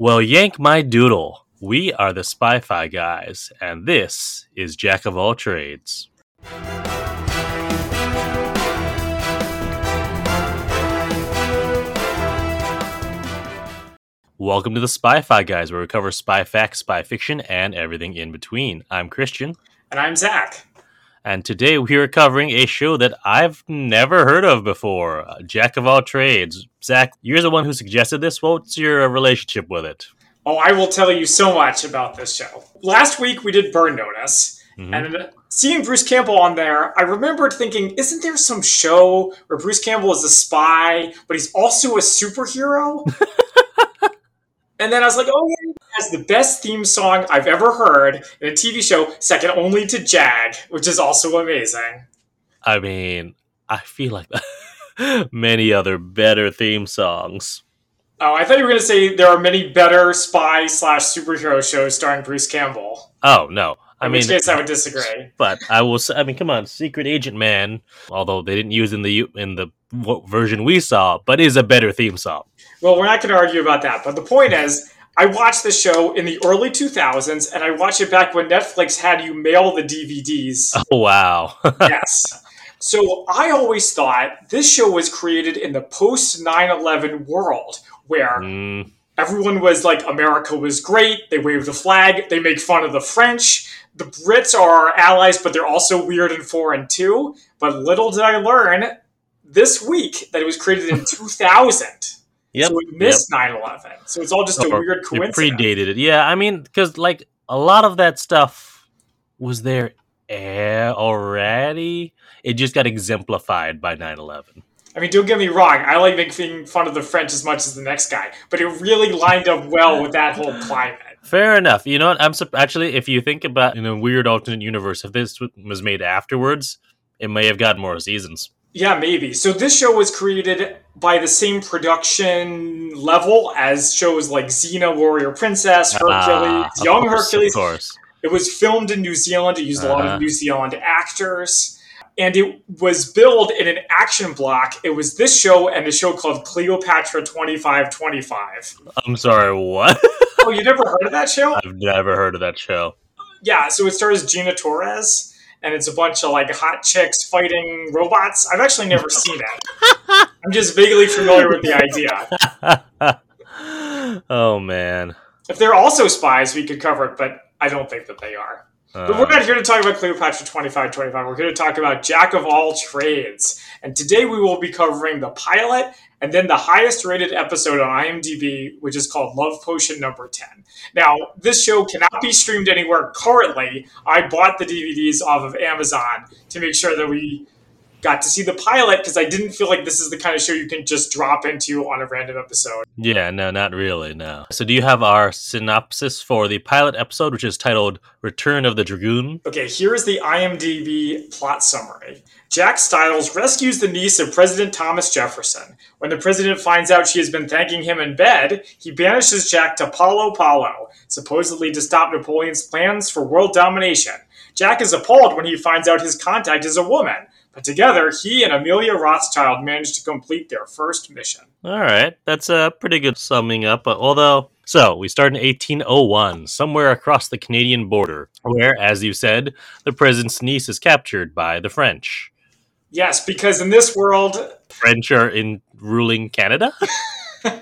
Well, yank my doodle. We are the Spy Fi guys, and this is Jack of All Trades. Welcome to the Spy Fi guys, where we cover spy facts, spy fiction, and everything in between. I'm Christian, And I'm Zach. And today we are covering a show that I've never heard of before uh, Jack of All Trades. Zach, you're the one who suggested this. What's your relationship with it? Oh, I will tell you so much about this show. Last week we did Burn Notice, Mhm. and seeing Bruce Campbell on there, I remembered thinking, isn't there some show where Bruce Campbell is a spy, but he's also a superhero? and then I was like, oh, yeah, has the best theme song I've ever heard in a TV show, second only to Jag, which is also amazing. I mean, I feel like many other better theme songs. Oh, I thought you were going to say there are many better spy slash superhero shows starring Bruce Campbell. Oh no, I In mean, which case, I would disagree. but I will. Say, I mean, come on, Secret Agent Man. Although they didn't use in the in the version we saw, but is a better theme song. Well, we're not going to argue about that. But the point is, I watched the show in the early 2000s, and I watched it back when Netflix had you mail the DVDs. Oh wow, yes. So I always thought this show was created in the post 9 11 world where Mm, everyone was like, America was great. They wave the flag. They make fun of the French. The Brits are our allies, but they're also weird and foreign too. But little did I learn this week that it was created in 2000. Yep. So we missed 9 11. So it's all just a oh, Or weird It coincidence. predated it. Yeah, I mean, because like a lot of that stuff was there already. It just got exemplified by 9-11. I mean, don't get me wrong. I like making fun of the French as much as the next guy, but it really lined up well with that whole climate. Fair enough. You know what? I'm sup- actually, if you think about in a weird alternate universe, if this was made afterwards, it may have gotten more seasons. Yeah, maybe. So this show was created by the same production level as shows like Xena, Warrior Princess, Hercules, Ah, of Young course, Hercules. Of course. It was filmed in New Zealand. It used a lot Uh-huh. of New Zealand actors. And it was billed in an action block. It was this show and a show called Cleopatra 2525. I'm sorry, what? Oh, you never heard of that show? I've never heard of that show. Yeah, so it stars Gina Torres, and it's a bunch of like hot chicks fighting robots. I've actually never seen that. I'm just vaguely familiar with the idea. oh, man. If they're also spies, we could cover it, but I don't think that they are. But we're Uh, not here to talk about Cleopatra 2525. We're here to talk about Jack of all trades. And today we will be covering the pilot and then the highest rated episode on IMDb, which is called Love Potion number 10. Now, this show cannot be streamed anywhere currently. I bought the DVDs off of Amazon to make sure that we got to see the pilot because I didn't feel like this is the kind of show you can just drop into on a random episode. yeah, no, not really, no. So, do you have our synopsis for the pilot episode, which is titled Return of the Dragoon? Okay, here is the IMDb plot summary. Jack Stiles rescues the niece of President Thomas Jefferson. When the president finds out she has been thanking him in bed, he banishes Jack to Palo Palo, supposedly to stop Napoleon's plans for world domination. Jack is appalled when he finds out his contact is a woman, but together he and Amelia Rothschild manage to complete their first mission. All right, that's a pretty good summing up. uh, Although, so we start in 1801, somewhere across the Canadian border, where, as you said, the president's niece is captured by the French. Yes, because in this world, French are in ruling Canada.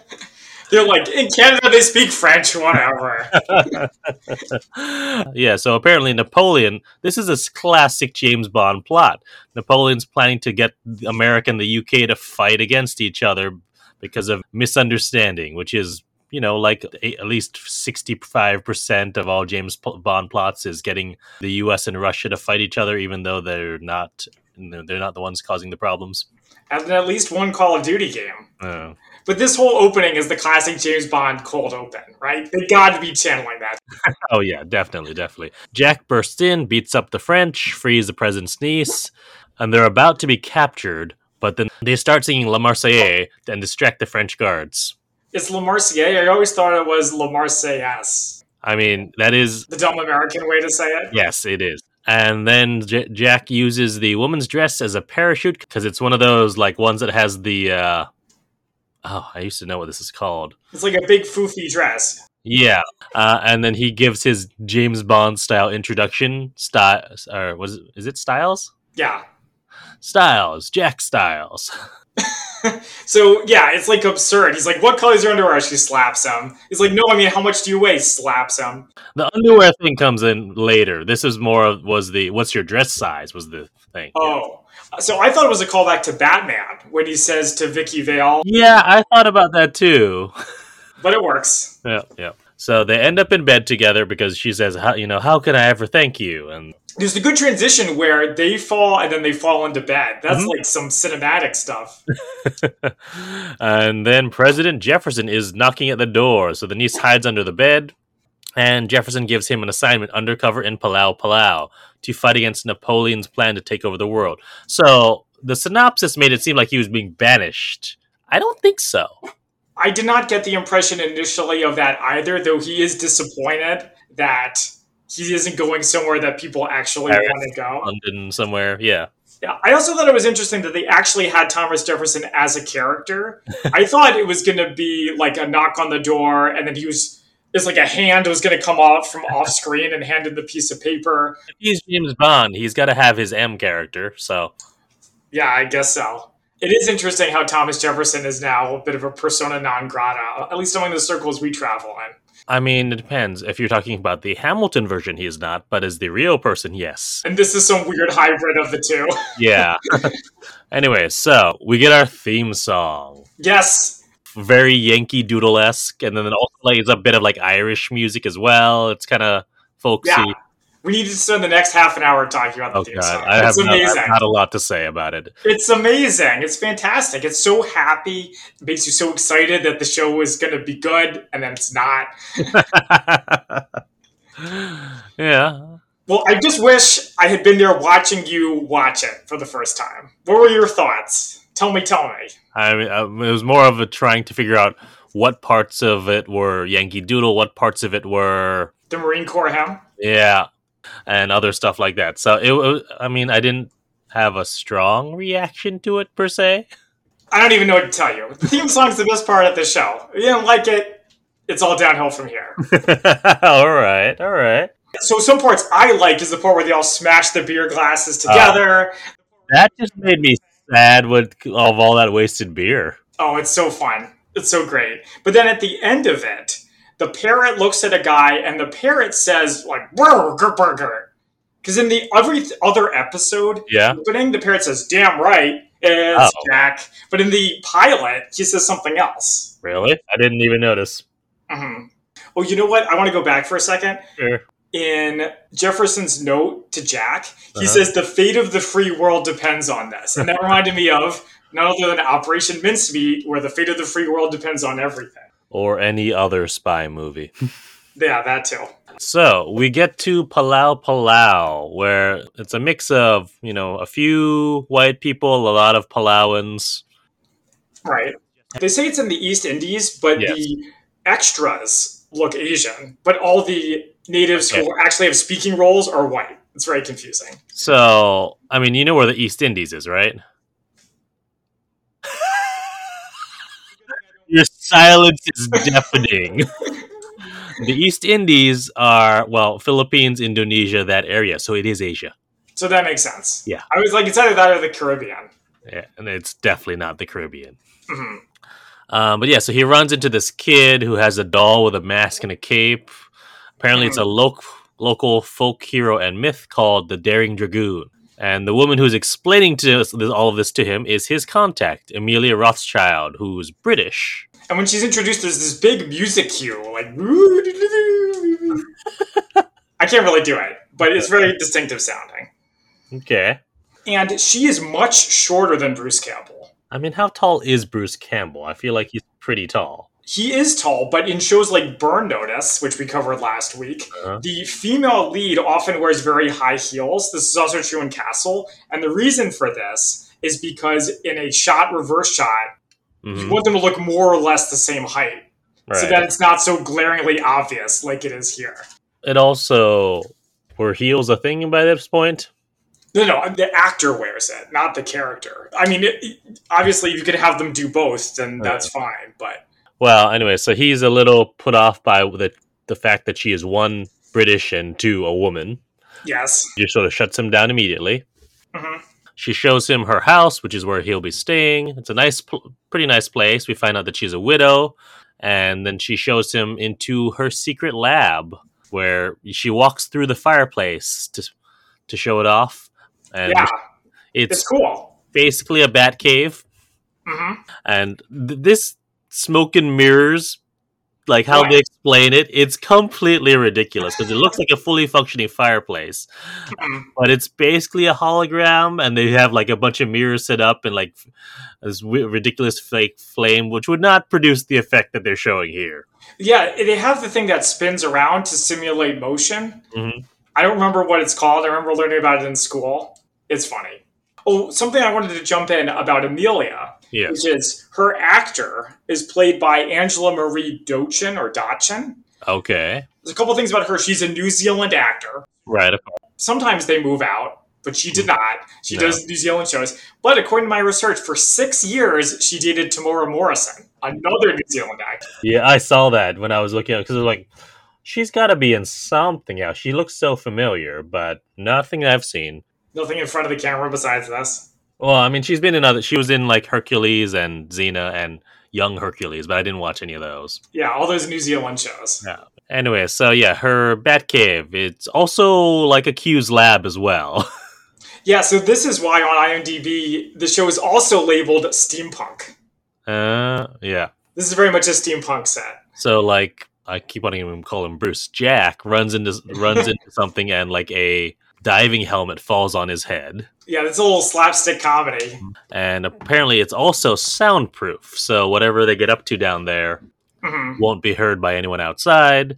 they're like, in Canada they speak French, whatever. yeah, so apparently Napoleon, this is a classic James Bond plot. Napoleon's planning to get America and the UK to fight against each other because of misunderstanding, which is, you know, like at least 65% of all James Bond plots is getting the US and Russia to fight each other even though they're not they're not the ones causing the problems. and at least one Call of Duty game. Uh, But this whole opening is the classic James Bond cold open, right? They got to be channeling that. Oh yeah, definitely, definitely. Jack bursts in, beats up the French, frees the president's niece, and they're about to be captured. But then they start singing La Marseillaise and distract the French guards. It's La Marseillaise. I always thought it was Le Marseillaise. I mean, that is The dumb American way to say it. yes, it is. And then J- Jack uses the woman's dress as a parachute because it's one of those like ones that has the uh, Oh, I used to know what this is called. It's like a big foofy dress. Yeah, uh, and then he gives his James Bond style introduction. Style, or was it, is it Stiles? Yeah. Stiles, Jack Stiles. so yeah, it's like absurd. He's like, "What color is your underwear?" She slaps him. He's like, "No, I mean, how much do you weigh?" Slaps him. The underwear thing comes in later. This is more of was the what's your dress size was the thing. Oh, so I thought it was a callback to Batman when he says to Vicki Vale. Yeah, I thought about that too. but it works. Yeah, yeah. So they end up in bed together because she says, how, you know, how can I ever thank you? And there's a good transition where they fall and then they fall into bed. That's mm-hmm. like some cinematic stuff. and then President Jefferson is knocking at the door. So the niece hides under the bed. And Jefferson gives him an assignment undercover in Palau, Palau to fight against Napoleon's plan to take over the world. So the synopsis made it seem like he was being banished. I don't think so. I did not get the impression initially of that either, though he is disappointed that he isn't going somewhere that people actually Paris, want to go. London somewhere, yeah. Yeah, I also thought it was interesting that they actually had Thomas Jefferson as a character. I thought it was going to be like a knock on the door, and then he was it's like a hand was going to come off from off screen and hand in the piece of paper. If he's James Bond, he's got to have his M character. So, yeah, I guess so it is interesting how Thomas Jefferson is now a bit of a persona non grata, at least among the circles we travel in. I mean, it depends. If you're talking about the Hamilton version, he is not, but as the real person, yes. And this is some weird hybrid of the two. yeah. anyway, so we get our theme song. Yes. Very Yankee Doodle esque, and then it also plays a bit of like Irish music as well. It's kind of folksy. Yeah. We need to spend the next half an hour talking about the oh, theme God. song. I have, not, I have not a lot to say about it. It's amazing. It's fantastic. It's so happy. It makes you so excited that the show is going to be good, and then it's not. yeah. Well, I just wish I had been there watching you watch it for the first time. What were your thoughts? Tell me, tell me. I mean, uh, it was more of a trying to figure out what parts of it were Yankee Doodle, what parts of it were the Marine Corps hymn. Yeah, and other stuff like that. So it, I mean, I didn't have a strong reaction to it per se. I don't even know what to tell you. The theme song's the best part of the show. If you didn't like it, it's all downhill from here. all right, all right. So some parts I liked is the part where they all smash the beer glasses together. Uh, that just made me sad with of all that wasted beer. Oh, it's so fun. It's so great. But then at the end of it, the parrot looks at a guy and the parrot says like burger burger because in the every other episode yeah opening the parrot says damn right it's oh. jack but in the pilot he says something else really i didn't even notice mm-hmm. oh you know what i want to go back for a second sure. In jefferson's note to jack he uh-huh. says the fate of the free world depends on this and that reminded me of none other than operation mincemeat where the fate of the free world depends on everything or any other spy movie. yeah, that too. So we get to Palau Palau, where it's a mix of, you know, a few white people, a lot of Palauans. Right. They say it's in the East Indies, but yes. the extras look Asian, but all the natives who actually have speaking roles are white. It's very confusing. So, I mean, you know where the East Indies is, right? Your silence is deafening. the East Indies are well, Philippines, Indonesia, that area. So it is Asia. So that makes sense. Yeah, I was like, it's either that or the Caribbean. Yeah, and it's definitely not the Caribbean. Mm-hmm. Um, but yeah, so he runs into this kid who has a doll with a mask and a cape. Apparently, it's a mm. local local folk hero and myth called the Daring Dragoon. And the woman who's explaining to us all of this to him is his contact, Amelia Rothschild, who's British. And when she's introduced, there's this big music cue, like I can't really do it, but it's very distinctive sounding. Okay. And she is much shorter than Bruce Campbell. I mean, how tall is Bruce Campbell? I feel like he's pretty tall he is tall, but in shows like Burn Notice, which we covered last week, uh-huh. the female lead often wears very high heels. This is also true in Castle. And the reason for this is because in a shot reverse shot, mm-hmm. you want them to look more or less the same height. Right. So that it's not so glaringly obvious like it is here. It also were heels a thing by this point? No, no, the actor wears it, not the character. I mean, it, obviously, if you could have them do both, then that's fine. But Well, anyway, so he's a little put off by the the fact that she is one British and two a woman. yes, Just sort of shuts him down immediately. Mhm. She shows him her house, which is where he'll be staying. It's a nice, pretty nice place. We find out that she's a widow, and then she shows him into her secret lab, where she walks through the fireplace to to show it off. And yeah, it's, it's cool. basically a bat cave, hmm and th- this smoke and mirrors like how Right. they explain it it's completely ridiculous because it looks like a fully functioning fireplace Mhm. but it's basically a hologram and they have like a bunch of mirrors set up and like this ridiculous fake flame which would not produce the effect that they're showing here Yeah, they have the thing that spins around to simulate motion. Mhm. I don't remember what it's called. I remember learning about it in school. It's funny. Oh, something I wanted to jump in about Amelia, yes which is her actor is played by Angela Marie Dochin or Dotchin. okay There's a couple things about her. She's a New Zealand actor. right Sometimes they move out, but she did mm-hmm. not. She No. does New Zealand shows. But according to my research, for six years she dated Temuera Morrison, another New Zealand actor. yeah i saw that when i was looking at it because I was like she's got to be in something else she looks so familiar but nothing i've seen Nothing in front of the camera besides this. Well, I mean, she's been in other. She was in like Hercules and Xena and Young Hercules, but I didn't watch any of those. Yeah, all those New Zealand shows. Yeah. Anyway, so yeah, her Batcave. It's also like a Q's lab as well. Yeah, so this is why on IMDb the show is also labeled steampunk. Uh, yeah. This is very much a steampunk set. So like, I keep wanting to call him Bruce. Jack runs into runs into something, and like a diving helmet falls on his head. Yeah, it's a little slapstick comedy. And apparently, it's also soundproof. So whatever they get up to down there hmm won't be heard by anyone outside.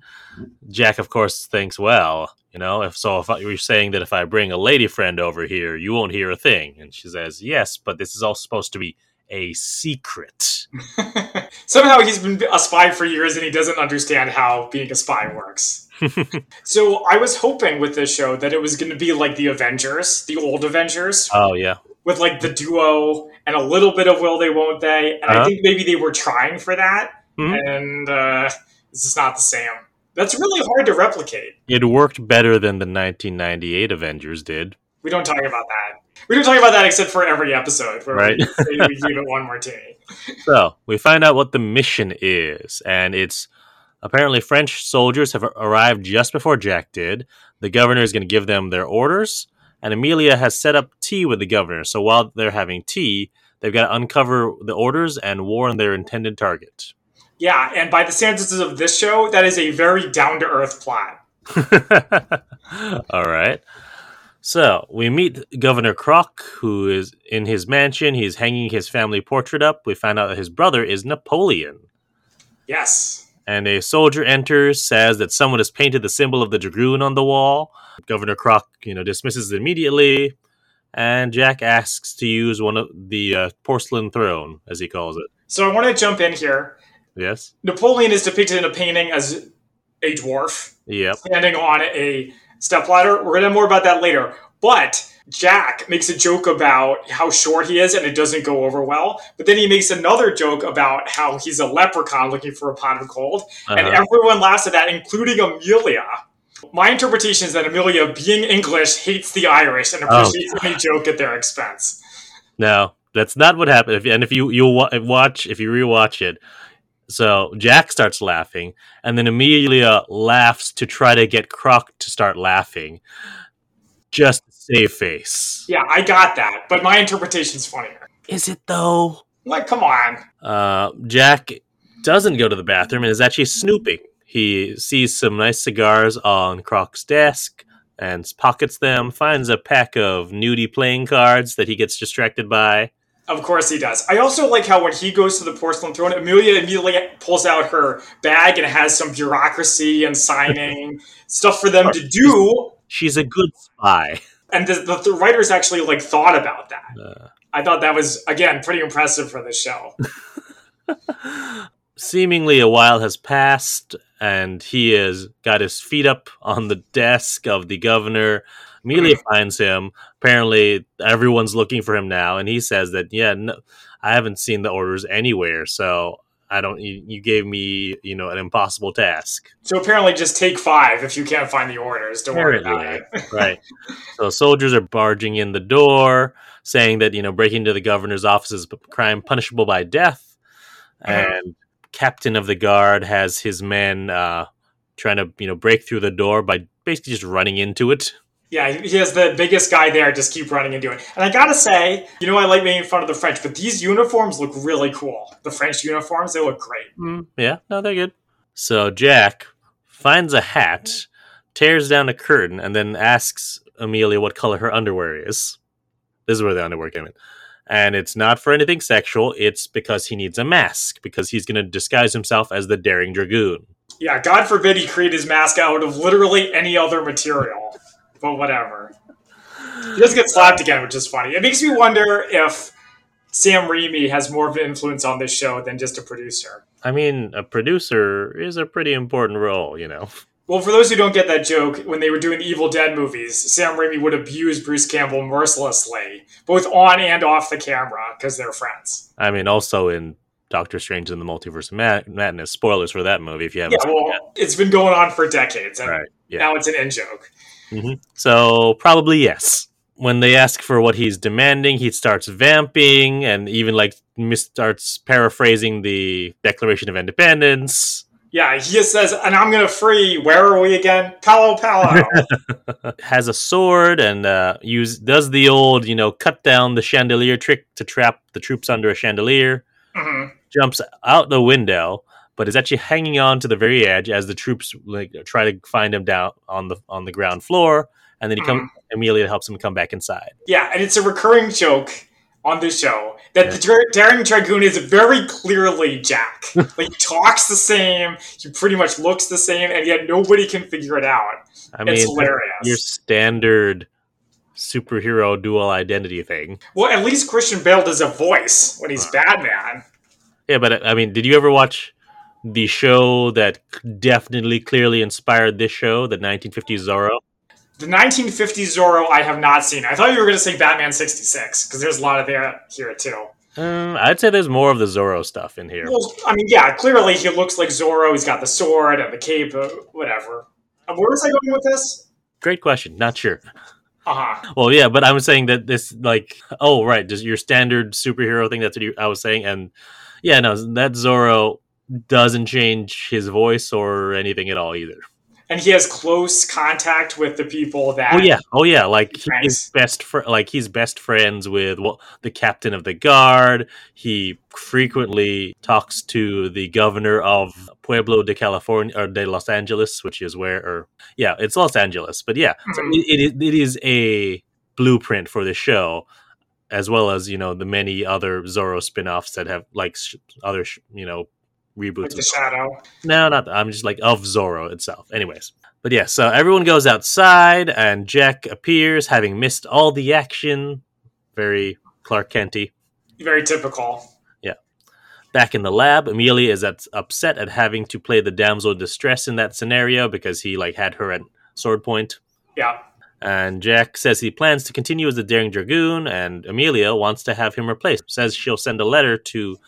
Jack, of course, thinks, well, you know, if so, if I, you're saying that if I bring a lady friend over here, you won't hear a thing. And she says, yes, but this is all supposed to be a secret. Somehow he's been a spy for years and he doesn't understand how being a spy works. So I was hoping with this show that it was going to be like the Avengers, the old Avengers, oh, yeah. with like the duo and a little bit of will they, won't they. And I Uh-huh. think maybe they were trying for that. Mhm. And uh, this is not the same. That's really hard to replicate. It worked better than the 1998 Avengers did. We don't talk about that. We don't talk about that except for every episode where Right. we, we give it one martini. So we find out what the mission is, and it's apparently French soldiers have arrived just before Jack did. The governor is going to give them their orders, and Amelia has set up tea with the governor. So while they're having tea, they've got to uncover the orders and warn their intended target. Yeah, and by the standards of this show, that is a very down to earth plot. All right. So we meet Governor Croque, who is in his mansion. He's hanging his family portrait up. We find out that his brother is Napoleon. Yes. And a soldier enters, says that someone has painted the symbol of the dragoon on the wall. Governor Croque, you know, dismisses it immediately, and Jack asks to use one of the uh, porcelain throne, as he calls it. So I want to jump in here. Yes. Napoleon is depicted in a painting as a dwarf Yep. standing on a stepladder. We're going to have more about that later. But Jack makes a joke about how short he is and it doesn't go over well. But then he makes another joke about how he's a leprechaun looking for a pot of gold. And Uh-huh. everyone laughs at that, including Amelia. My interpretation is that Amelia, being English, hates the Irish and Oh, appreciates any joke at their expense. No, that's not what happened. And if you you watch, if you rewatch it, so Jack starts laughing, and then Amelia laughs to try to get Croque to start laughing, just to save face. Yeah, I got that, but my interpretation's funnier. Is it though? Like, come on. Uh, Jack doesn't go to the bathroom and is actually snooping. He sees some nice cigars on Croque's desk and pockets them, finds a pack of nudie playing cards that he gets distracted by. Of course he does. I also like how when he goes to the porcelain throne, Amelia immediately pulls out her bag and has some bureaucracy and signing stuff for them to do. She's a good spy. And the, the, the writers actually like thought about that. Uh, I thought that was again pretty impressive for the show. seemingly, a while has passed, and he has got his feet up on the desk of the governor. Amelia Mhm. finds him. Apparently, everyone's looking for him now, and he says that, yeah, no, I haven't seen the orders anywhere, so I don't. You, you gave me, you know, an impossible task. So apparently, just take five if you can't find the orders. Don't worry about it. right. So soldiers are barging in the door, saying that you know breaking into the governor's office is a crime punishable by death, Mhm. and captain of the guard has his men uh, trying to you know break through the door by basically just running into it. Yeah, he has the biggest guy there. Just keep running into it. And I gotta say, you know, I like making fun of the French, but these uniforms look really cool. The French uniforms, they look great. Mm, yeah, no, they're good. So Jack finds a hat, tears down a curtain, and then asks Amelia what color her underwear is. This is where the underwear came in. And it's not for anything sexual, it's because he needs a mask, because he's going to disguise himself as the Daring Dragoon. Yeah, God forbid he create his mask out of literally any other material. But whatever. He does get slapped again, which is funny. It makes me wonder if Sam Raimi has more of an influence on this show than just a producer. I mean, a producer is a pretty important role, you know. Well, for those who don't get that joke, when they were doing the Evil Dead movies, Sam Raimi would abuse Bruce Campbell mercilessly, both on and off the camera, because they're friends. I mean, also in Doctor Strange in the Multiverse of Mad- Madness. Spoilers for that movie if you haven't seen it well, it's been going on for decades, and Right. Yeah. now it's an in joke. So probably yes. When they ask for what he's demanding, he starts vamping and even like mis- starts paraphrasing the Declaration of Independence. Yeah, he just says, and I'm going to free, where are we again? Palo Palo. Has a sword and uh, use does the old you know cut down the chandelier trick to trap the troops under a chandelier. hmm Jumps out the window, but is actually hanging on to the very edge as the troops like try to find him down on the on the ground floor. And then he Mm-hmm. Amelia helps him come back inside. Yeah, and it's a recurring joke on this show that the Dar- Daring Dragoon is very clearly Jack. like, he talks the same, he pretty much looks the same, and yet nobody can figure it out. I mean, it's your standard superhero dual identity thing. Well, at least Christian Bale does a voice when he's Batman. Yeah, but I mean, did you ever watch the show that definitely clearly inspired this show, the 1950s Zorro? The 1950s Zorro, I have not seen. I thought you were going to say Batman 66, because there's a lot of that here, too. Um, I'd say there's more of the Zorro stuff in here. Well, I mean, yeah, clearly he looks like Zorro. He's got the sword and the cape, uh, whatever. Uh, where was I going with this? Great question. Not sure. Uh huh. Well, yeah, but I'm saying that this, like, oh, right, just your standard superhero thing. That's what you, I was saying, and yeah, no, that Zorro doesn't change his voice or anything at all either. And he has close contact with the people that. Oh yeah, oh yeah. Like he's Friends. best fr- like he's best friends with well, the captain of the guard. He frequently talks to the governor of Pueblo de California or de Los Angeles, which is where, or yeah, it's Los Angeles. But yeah, so Mhm. it, it, it is a blueprint for the show, as well as you know the many other Zorro spin-offs that have like sh- other sh- you know reboots. Like the shadow. No, not that. I'm just like of Zorro itself. Anyways. But yeah, so everyone goes outside and Jack appears having missed all the action. Very Clark Kenty. Very typical. Yeah. Back in the lab, Amelia is at, upset at having to play the damsel in distress in that scenario because he like had her at sword point. Yeah. And Jack says he plans to continue as the Daring Dragoon, and Amelia wants to have him replaced. Says she'll send a letter to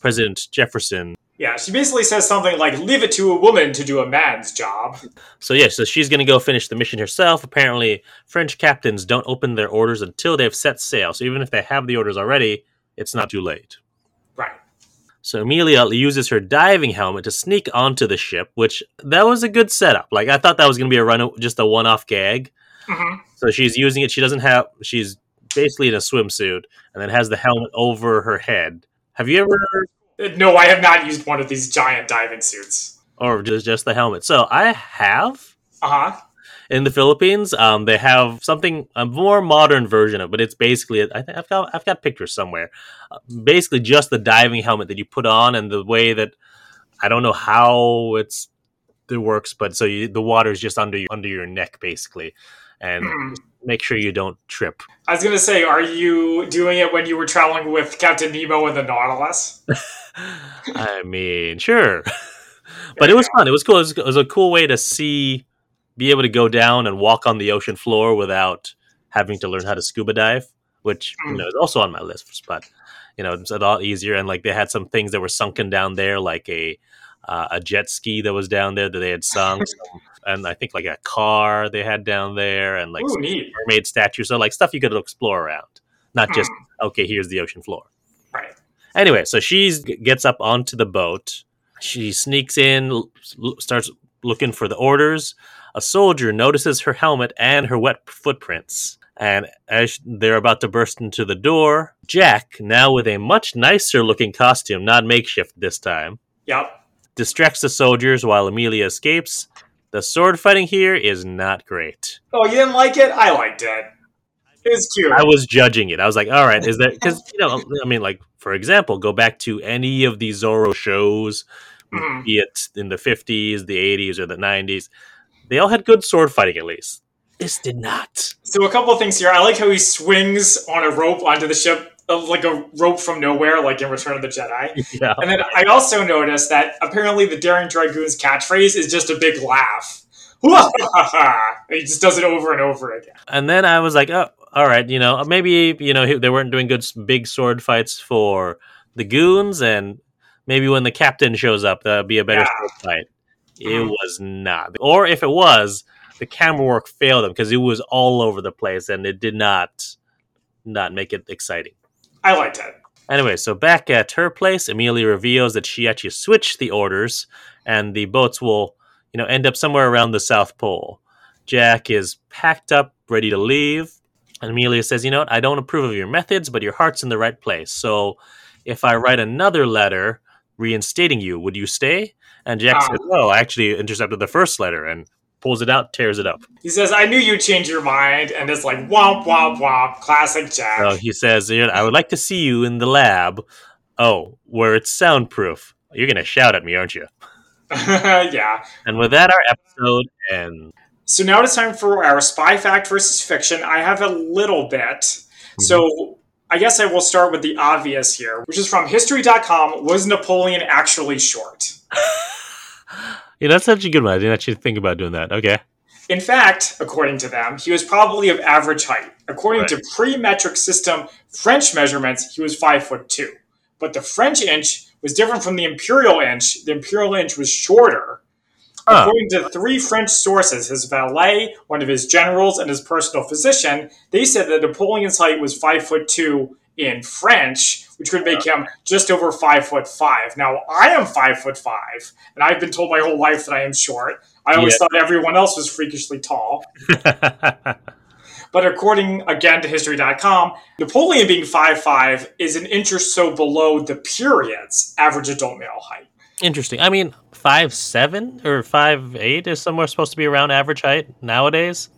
President Jefferson Yeah. She basically says something like, leave it to a woman to do a man's job. So yeah, so she's gonna go finish the mission herself. Apparently, French captains don't open their orders until they've set sail. So even if they have the orders already, it's not too late. Right. So Amelia uses her diving helmet to sneak onto the ship, which that was a good setup. Like I thought that was gonna be a run, just a one-off gag. Hmm So she's using it. She doesn't have. She's basically in a swimsuit and then has the helmet over her head. Have you ever, No, I have not used one of these giant diving suits. or just just the helmet? So I have. Uh huh. in the Philippines. Um, they have something a more modern version of, but it's basically I think I've got I've got pictures somewhere. Uh, basically, just the diving helmet that you put on, and the way that I don't know how it's it works, but so you, the water is just under your under your neck basically, and Hmm. make sure you don't trip. I was going to say, are you doing it when you were traveling with Captain Nemo and the Nautilus? I mean, sure. but it was fun. It was cool. It was, it was a cool way to see, be able to go down and walk on the ocean floor without having to learn how to scuba dive, which you Mm. know is also on my list. But you know, it's a lot easier. And like they had some things that were sunken down there, like a uh, a jet ski that was down there that they had sunk, some- and I think like a car they had down there, and like Ooh, mermaid statues. So like stuff you could explore around, not just Mm, okay, here's the ocean floor. right. Anyway, so she gets up onto the boat. She sneaks in, l- starts looking for the orders. A soldier notices her helmet and her wet footprints. And as they're about to burst into the door, Jack, now with a much nicer looking costume, not makeshift this time, Yep. Distracts the soldiers while Amelia escapes. The sword fighting here is not great. Oh, you didn't like it? I liked it. It was cute. I was judging it. I was like, all right, is that because you know, I mean, like for example, go back to any of the Zorro shows, Mhm. be it in the fifties, the eighties, or the nineties, they all had good sword fighting at least. This did not. So a couple of things here. I like how he swings on a rope onto the ship, like a rope from nowhere, like in Return of the Jedi. Yeah, And then I also noticed that apparently the Daring Dragoon's catchphrase is just a big laugh. he just does it over and over again. and then I was like, oh, all right, you know, maybe you know they weren't doing good big sword fights for the goons, and maybe when the captain shows up, that'll be a better Yeah. sword fight. It Mhm. was not, or if it was, the camera work failed them because it was all over the place, and it did not not make it exciting. I liked it. Anyway, so back at her place, Amelia reveals that she actually switched the orders, and the boats will, you know, end up somewhere around the South Pole. Jack is packed up, ready to leave, and Amelia says, "You know what? I don't approve of your methods, but your heart's in the right place. So, if I write another letter reinstating you, would you stay?" And Jack Ah. says, "Oh, I actually intercepted the first letter," and pulls it out, tears it up. He says, I knew you'd change your mind, and it's like womp womp womp, classic Jack. So he says, I would like to see you in the lab. Oh, where it's soundproof. You're gonna shout at me, aren't you?" yeah. And with that, our episode ends. So now it's time for our spy fact versus fiction. I have a little bit. Mm-hmm. So I guess I will start with the obvious here, which is from history.com. Was Napoleon actually short? Yeah, that's such a good one. I didn't actually think about doing that. Okay. In fact, according to them, he was probably of average height. According to pre-metric system French measurements, he was five foot two. But the French inch was different from the imperial inch. The imperial inch was shorter. Huh. According to three French sources, his valet, one of his generals, and his personal physician, they said that Napoleon's height was five foot two in French, which would make him just over five foot five. Now I am five foot five, and I've been told my whole life that I am short. I always Yeah. thought everyone else was freakishly tall. But according again to history.com, Napoleon being five five is an inch or so below the period's average adult male height. Interesting. I mean, five seven or five eight is somewhere supposed to be around average height nowadays.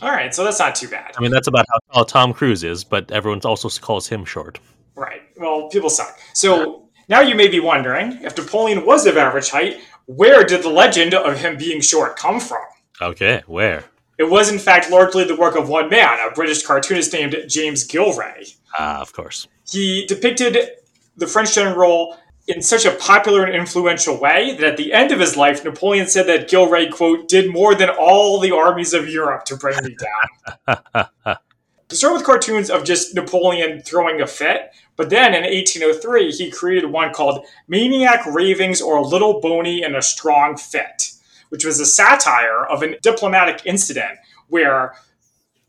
All right, so that's not too bad. I mean, that's about how tall Tom Cruise is, but everyone also calls him short. Right. Well, people suck. So now you may be wondering if Napoleon was of average height, where did the legend of him being short come from? Okay, where? It was, in fact, largely the work of one man, a British cartoonist named James Gillray. Ah, of course. He depicted the French general in such a popular and influential way that at the end of his life, Napoleon said that Gillray, quote, did more than all the armies of Europe to bring me down. to start with cartoons of just Napoleon throwing a fit, but then in 1803, he created one called Maniac Ravings or a Little Boney in a Strong Fit, which was a satire of a diplomatic incident where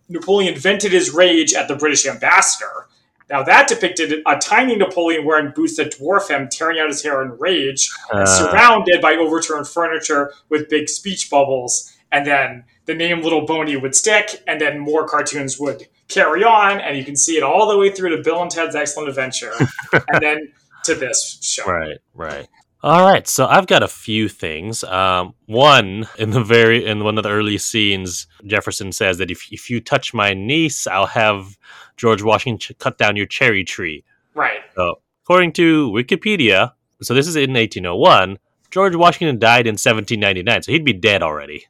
Napoleon vented his rage at the British ambassador. Now, that depicted a tiny Napoleon wearing boots that dwarf him, tearing out his hair in rage, Uh, surrounded by overturned furniture with big speech bubbles. And then the name Little Boney would stick, and then more cartoons would carry on, and you can see it all the way through to Bill and Ted's Excellent Adventure, and then to this show. right, right. All right, so I've got a few things. Um, one in the very in one of the early scenes, Jefferson says that if if you touch my niece, I'll have George Washington cut down your cherry tree. Right. So, according to Wikipedia, so this is in 1801. George Washington died in 1799, so he'd be dead already.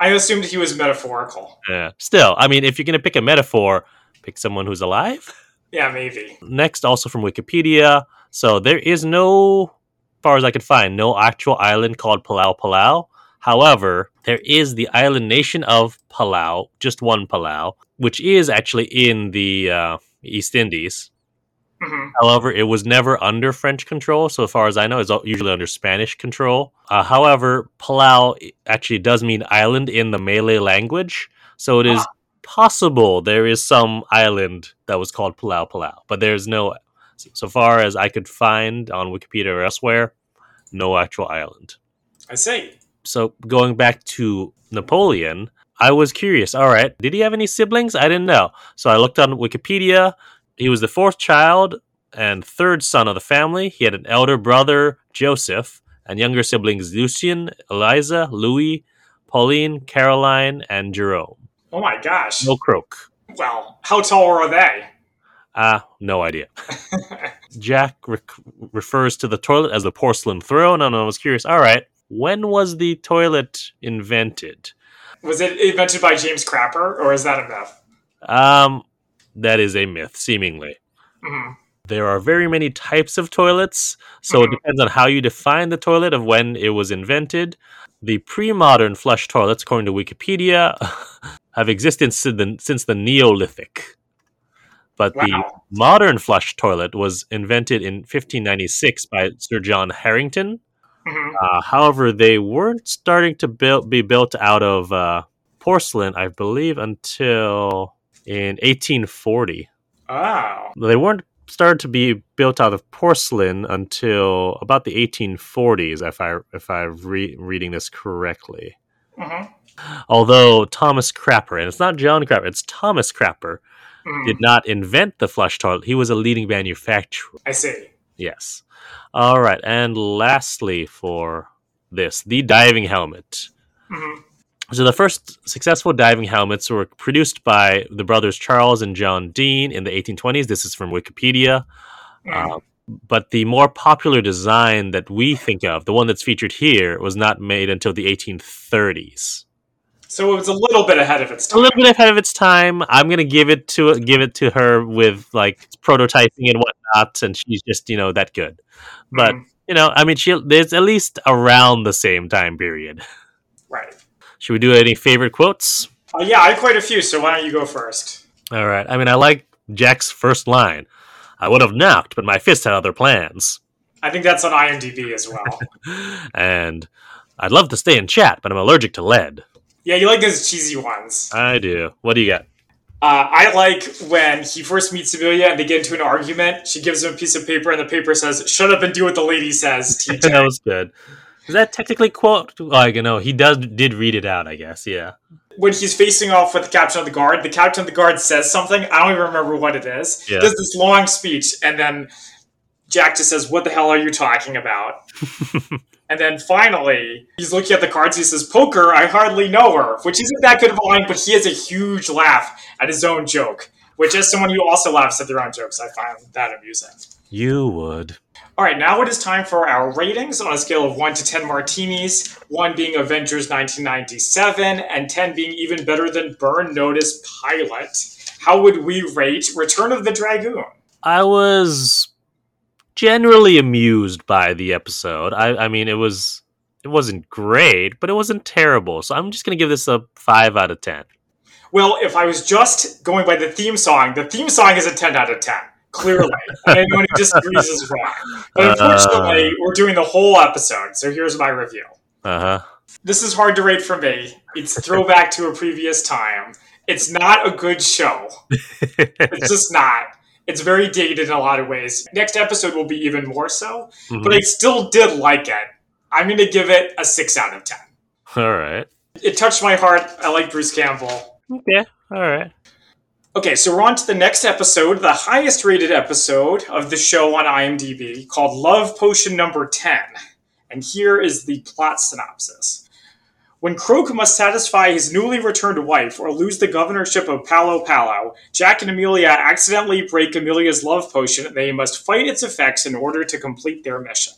I assumed he was metaphorical. Yeah. Still, I mean, if you're gonna pick a metaphor, pick someone who's alive. Yeah, maybe. Next, also from Wikipedia. So there is no far as I could find, no actual island called Palau Palau. However, there is the island nation of Palau, just one Palau, which is actually in the uh, East Indies. hmm However, it was never under French control. So far as I know, it's usually under Spanish control. Uh, however, Palau actually does mean island in the Malay language. So it is Ah. possible there is some island that was called Palau Palau, but there's no, so far as I could find on Wikipedia or elsewhere, no actual island. I see. So going back to Napoleon, I was curious. All right, did he have any siblings? I didn't know. So I looked on Wikipedia. He was the fourth child and third son of the family. He had an elder brother, Joseph, and younger siblings Lucien, Eliza, Louis, Pauline, Caroline, and Jerome. Oh my gosh. No Croque. Well, how tall are they? Ah, no idea. Jack rec- refers to the toilet as the porcelain throne, and I was curious. All right, when was the toilet invented? Was it invented by James Crapper, or is that a myth? Um, that is a myth, seemingly. hmm There are very many types of toilets, so it Mhm. depends on how you define the toilet of when it was invented. The pre-modern flush toilets, according to Wikipedia, have existed since the, since the Neolithic. But the modern flush toilet was invented in 1596 by Sir John Harington. Hmm Uh, however, they weren't starting to build, be built out of uh, porcelain, I believe, until in 1840. Oh. They weren't started to be built out of porcelain until about the 1840s, if I if I'm re- reading this correctly. hmm Although Thomas Crapper, and it's not John Crapper, it's Thomas Crapper, hmm did not invent the flush toilet. He was a leading manufacturer. I see. Yes. All right, and lastly for this, the diving helmet. hmm So the first successful diving helmets were produced by the brothers Charles and John Deane in the 1820s. This is from Wikipedia. Uh, but the more popular design that we think of, the one that's featured here, was not made until the 1830s. So it was a little bit ahead of its time. A little bit ahead of its time. I'm gonna give it to give it to her with like prototyping and whatnot, and she's just you know that good. But Mhm. you know, I mean, she there's at least around the same time period. Right. Should we do any favorite quotes? Uh, yeah, I have quite a few, so why don't you go first? All right. I mean, I like Jack's first line. I would have knocked, but my fist had other plans. I think that's on IMDb as well. And I'd love to stay and chat, but I'm allergic to lead. Yeah, you like those cheesy ones. I do. What do you got? Uh, I like when he first meets Amelia and they get into an argument. She gives him a piece of paper, and the paper says, "Shut up and do what the lady says." TJ. that was good. Is that technically quote? Like, you know, he does did read it out, I guess. Yeah. when he's facing off with the captain of the guard, the captain of the guard says something. I don't even remember what it is. Yeah. Does this long speech, and then Jack just says, "What the hell are you talking about?" and then finally, he's looking at the cards. He says, "Poker, I hardly know her," which isn't that good of a line, but he has a huge laugh at his own joke. Which, as someone who also laughs at their own jokes, I find that amusing. You would. All right, now it is time for our ratings on a scale of 1 to 10 martinis, 1 being Avengers 1997, and 10 being even better than Burn Notice Pilot. How would we rate Return of the Dragoon? I was generally amused by the episode. I, I mean, it was it wasn't great, but it wasn't terrible. So I'm just gonna give this a five out of ten. Well, if I was just going by the theme song, the theme song is a 10 out of 10, clearly. and anyone who disagrees is wrong. But unfortunately, Uh. we're doing the whole episode, so here's my review. Uh huh. This is hard to rate for me. It's throwback to a previous time. It's not a good show. It's just not. It's very dated in a lot of ways. Next episode will be even more so, Mm-hmm. but I still did like it. I'm going to give it a 6 out of 10. All right. It touched my heart. I like Bruce Campbell. Okay. All right. Okay, so we're on to the next episode, the highest rated episode of the show on IMDb, called Love Potion Number 10. And here is the plot synopsis. When Croque must satisfy his newly returned wife or lose the governorship of Palo Palo, Jack and Amelia accidentally break Amelia's love potion and they must fight its effects in order to complete their mission.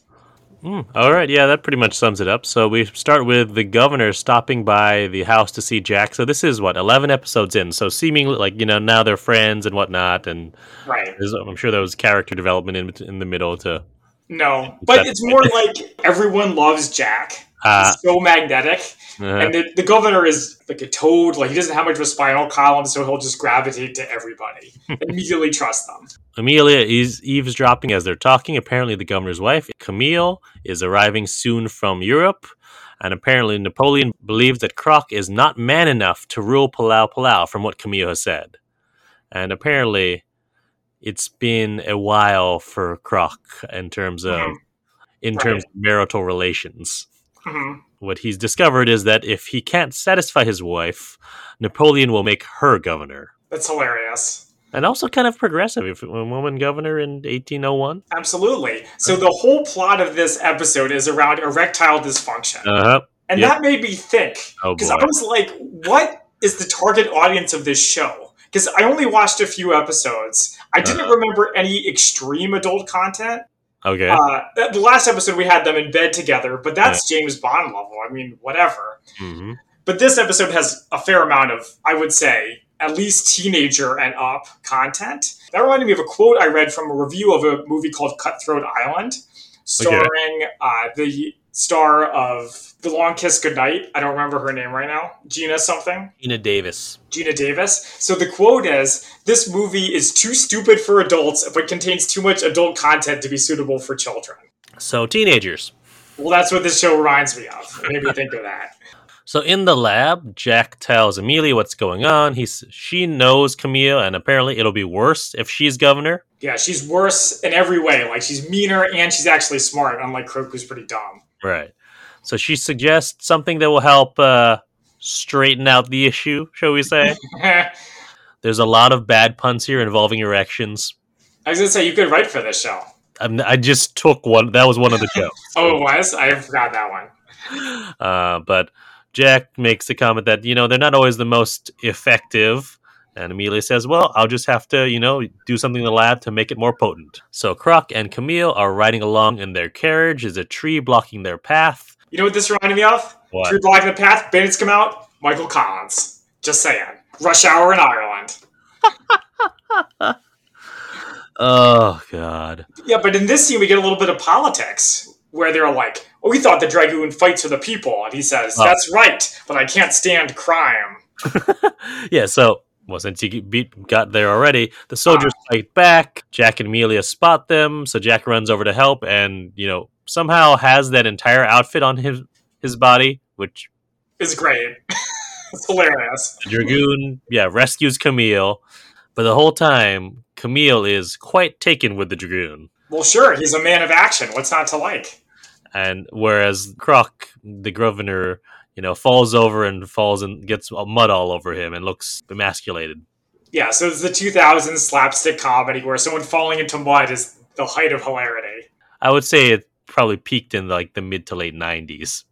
Mm, all right. Yeah, that pretty much sums it up. So we start with the governor stopping by the house to see Jack. So this is what eleven episodes in. So seemingly, like you know, now they're friends and whatnot, and Right. I'm sure there was character development in in the middle to No, but it's more like everyone loves Jack. Uh, so magnetic, uh, and the, the governor is like a toad. Like he doesn't have much of a spinal column, so he'll just gravitate to everybody. Immediately trust them. Amelia is eavesdropping as they're talking. Apparently, the governor's wife, Camille, is arriving soon from Europe. And apparently, Napoleon believes that Croque is not man enough to rule Palau Palau, from what Camille has said. And apparently, it's been a while for Croque in terms of Mhm. in Right. terms of marital relations. Hmm What he's discovered is that if he can't satisfy his wife, Napoleon will make her governor. That's hilarious. And also kind of progressive. If a woman governor in 1801. Absolutely. So the whole plot of this episode is around erectile dysfunction. Uh huh. And Yep. that made me think Oh because boy. I was like, what is the target audience of this show? Because I only watched a few episodes. I didn't Uh-huh. remember any extreme adult content. Okay. Uh, the last episode we had them in bed together, but that's James Bond level. I mean, whatever. hmm But this episode has a fair amount of, I would say, at least teenager and up content. That reminded me of a quote I read from a review of a movie called Cutthroat Island, starring uh, the star of The Long Kiss Goodnight. I don't remember her name right now. Gina something. Ina Davis. Geena Davis. So the quote is This movie is too stupid for adults, but contains too much adult content to be suitable for children. So teenagers. Well, that's what this show reminds me of. It made me think of that. So in the lab, Jack tells Amelia what's going on. He's she knows Camille, and apparently it'll be worse if she's governor. Yeah, she's worse in every way. Like she's meaner and she's actually smart, unlike Croque, who's pretty dumb. Right. So she suggests something that will help uh, straighten out the issue, shall we say? There's a lot of bad puns here involving erections. I was gonna say you could write for this show. I'm, I just took one. That was one of the jokes. Oh, it was? I forgot that one. Uh, but Jack makes the comment that you know they're not always the most effective, and Amelia says, "Well, I'll just have to you know do something in the lab to make it more potent." So Croque and Camille are riding along in their carriage. Is a tree blocking their path. You know what this reminded me of? What? Tree blocking the path, bandits come out, Michael Collins. Just saying. Rush hour in Ireland. Oh God. Yeah, but in this scene we get a little bit of politics where they're like, oh, we thought the Dragoon fights for the people. And he says, Oh. that's right, but I can't stand crime. yeah. So well, since he beat, got there already, the soldiers fight back. Jack and Amelia spot them, so Jack runs over to help, and you know somehow has that entire outfit on his his body, which is great. it's hilarious. The Dragoon, yeah, rescues Camille, but the whole time, Camille is quite taken with the Dragoon. Well, sure, he's a man of action. What's not to like? And whereas Croque, the governor, you know, falls over and falls and gets mud all over him and looks emasculated. Yeah, so it's the 2000s slapstick comedy where someone falling into mud is the height of hilarity. I would say it probably peaked in like the mid to late 90s.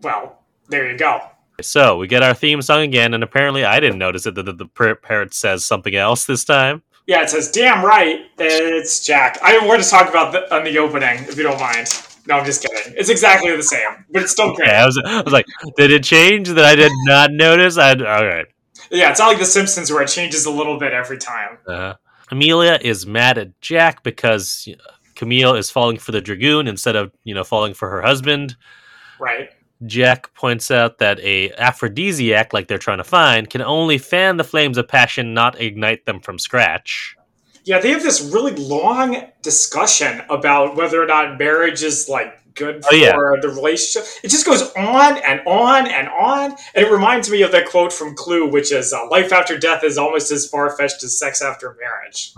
Well, there you go. So we get our theme song again, and apparently I didn't notice it that the, the par- parrot says something else this time. Yeah, it says, damn right, it's Jack. I have more to talk about the, on the opening, if you don't mind. No, I'm just kidding. It's exactly the same, but it's still great. Yeah, I was, I was like, did it change that I did not notice? I all right. Yeah, it's not like The Simpsons where it changes a little bit every time. Uh, Amelia is mad at Jack because Camille is falling for the dragoon instead of you know falling for her husband. Right. Jack points out that a aphrodisiac like they're trying to find can only fan the flames of passion, not ignite them from scratch. Yeah, they have this really long discussion about whether or not marriage is like good for Oh, yeah. the relationship. It just goes on and on and on. And it reminds me of that quote from Clue, which is uh, life after death is almost as far fetched as sex after marriage.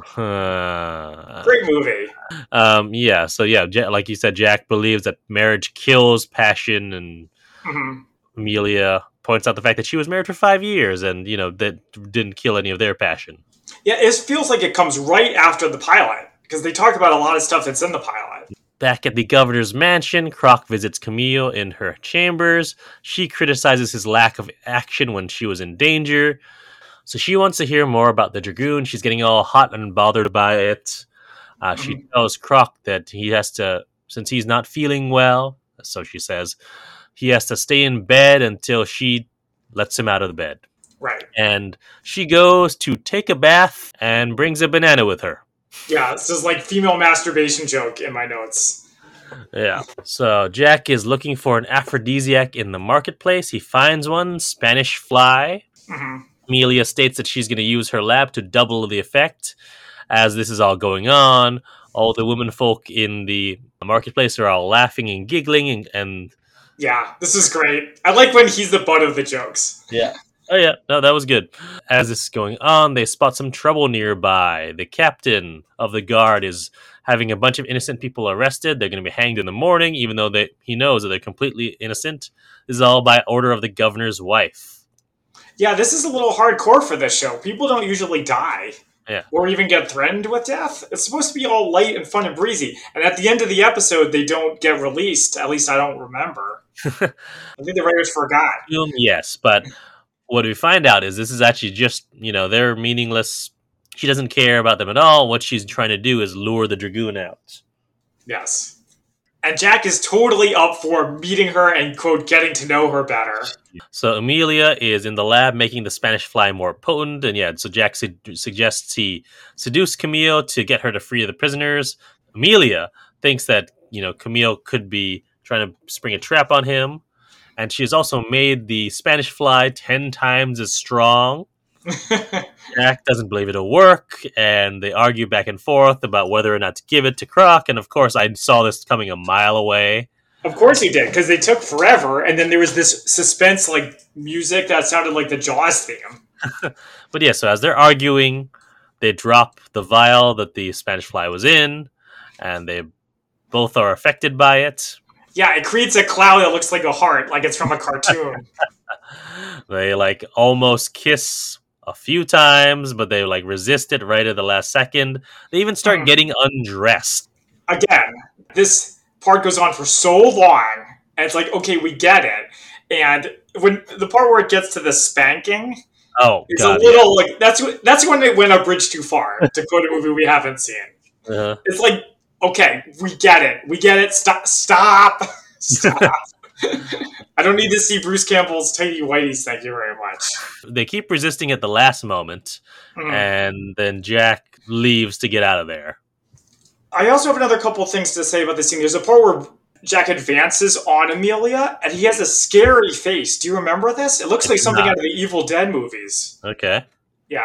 Great movie. um, yeah, so yeah, like you said, Jack believes that marriage kills passion, and hmm Amelia points out the fact that she was married for five years, and you know that didn't kill any of their passion. Yeah, it feels like it comes right after the pilot because they talk about a lot of stuff that's in the pilot. Back at the governor's mansion, Croque visits Camille in her chambers. She criticizes his lack of action when she was in danger. So she wants to hear more about the Dragoon. She's getting all hot and bothered by it. Uh, she tells Croque that he has to, since he's not feeling well, so she says, he has to stay in bed until she lets him out of the bed. Right. And she goes to take a bath and brings a banana with her. Yeah, this is like female masturbation joke in my notes. Yeah. So Jack is looking for an aphrodisiac in the marketplace. He finds one, Spanish fly. hmm Amelia states that she's going to use her lab to double the effect. As this is all going on, all the women folk in the marketplace are all laughing and giggling and, and Yeah, this is great. I like when he's the butt of the jokes. Yeah. Oh yeah, no, that was good. As this is going on, they spot some trouble nearby. The captain of the guard is having a bunch of innocent people arrested. They're going to be hanged in the morning, even though they, he knows that they're completely innocent. This is all by order of the governor's wife. Yeah, this is a little hardcore for this show. People don't usually die. Yeah. Or even get threatened with death. It's supposed to be all light and fun and breezy. And at the end of the episode, they don't get released. At least I don't remember. I think the writers forgot. Um, yes, but what we find out is this is actually just you know they're meaningless. She doesn't care about them at all. What she's trying to do is lure the dragoon out. Yes. And Jack is totally up for meeting her and, quote, getting to know her better. So Amelia is in the lab making the Spanish fly more potent, and yeah, so Jack su- suggests he seduce Camille to get her to free the prisoners. Amelia thinks that you know Camille could be trying to spring a trap on him, and she has also made the Spanish fly ten times as strong. Jack doesn't believe it'll work, and they argue back and forth about whether or not to give it to Croque. And of course, I saw this coming a mile away. Of course he did, because they took forever, and then there was this suspense like music that sounded like the Jaws theme. But yeah, so as they're arguing, they drop the vial that the Spanish fly was in, and they both are affected by it. Yeah, it creates a cloud that looks like a heart, like it's from a cartoon. They like almost kiss a few times, but they like resist it right at the last second. They even start Mhm. getting undressed. Again, this part goes on for so long, and it's like, okay, we get it. And when the part where it gets to the spanking, Oh it's god. a little like that's that's when they went a bridge too far to quote a movie we haven't seen. Uh-huh. It's like, okay, we get it. We get it. Stop. Stop. Stop. I don't need to see Bruce Campbell's tidy whities. Thank you very much. They keep resisting at the last moment, Mm. and then Jack leaves to get out of there. I also have another couple things to say about this scene. There's a part where Jack advances on Amelia, and he has a scary face. Do you remember this? It looks like something Nah. out of the Evil Dead movies. Okay. Yeah.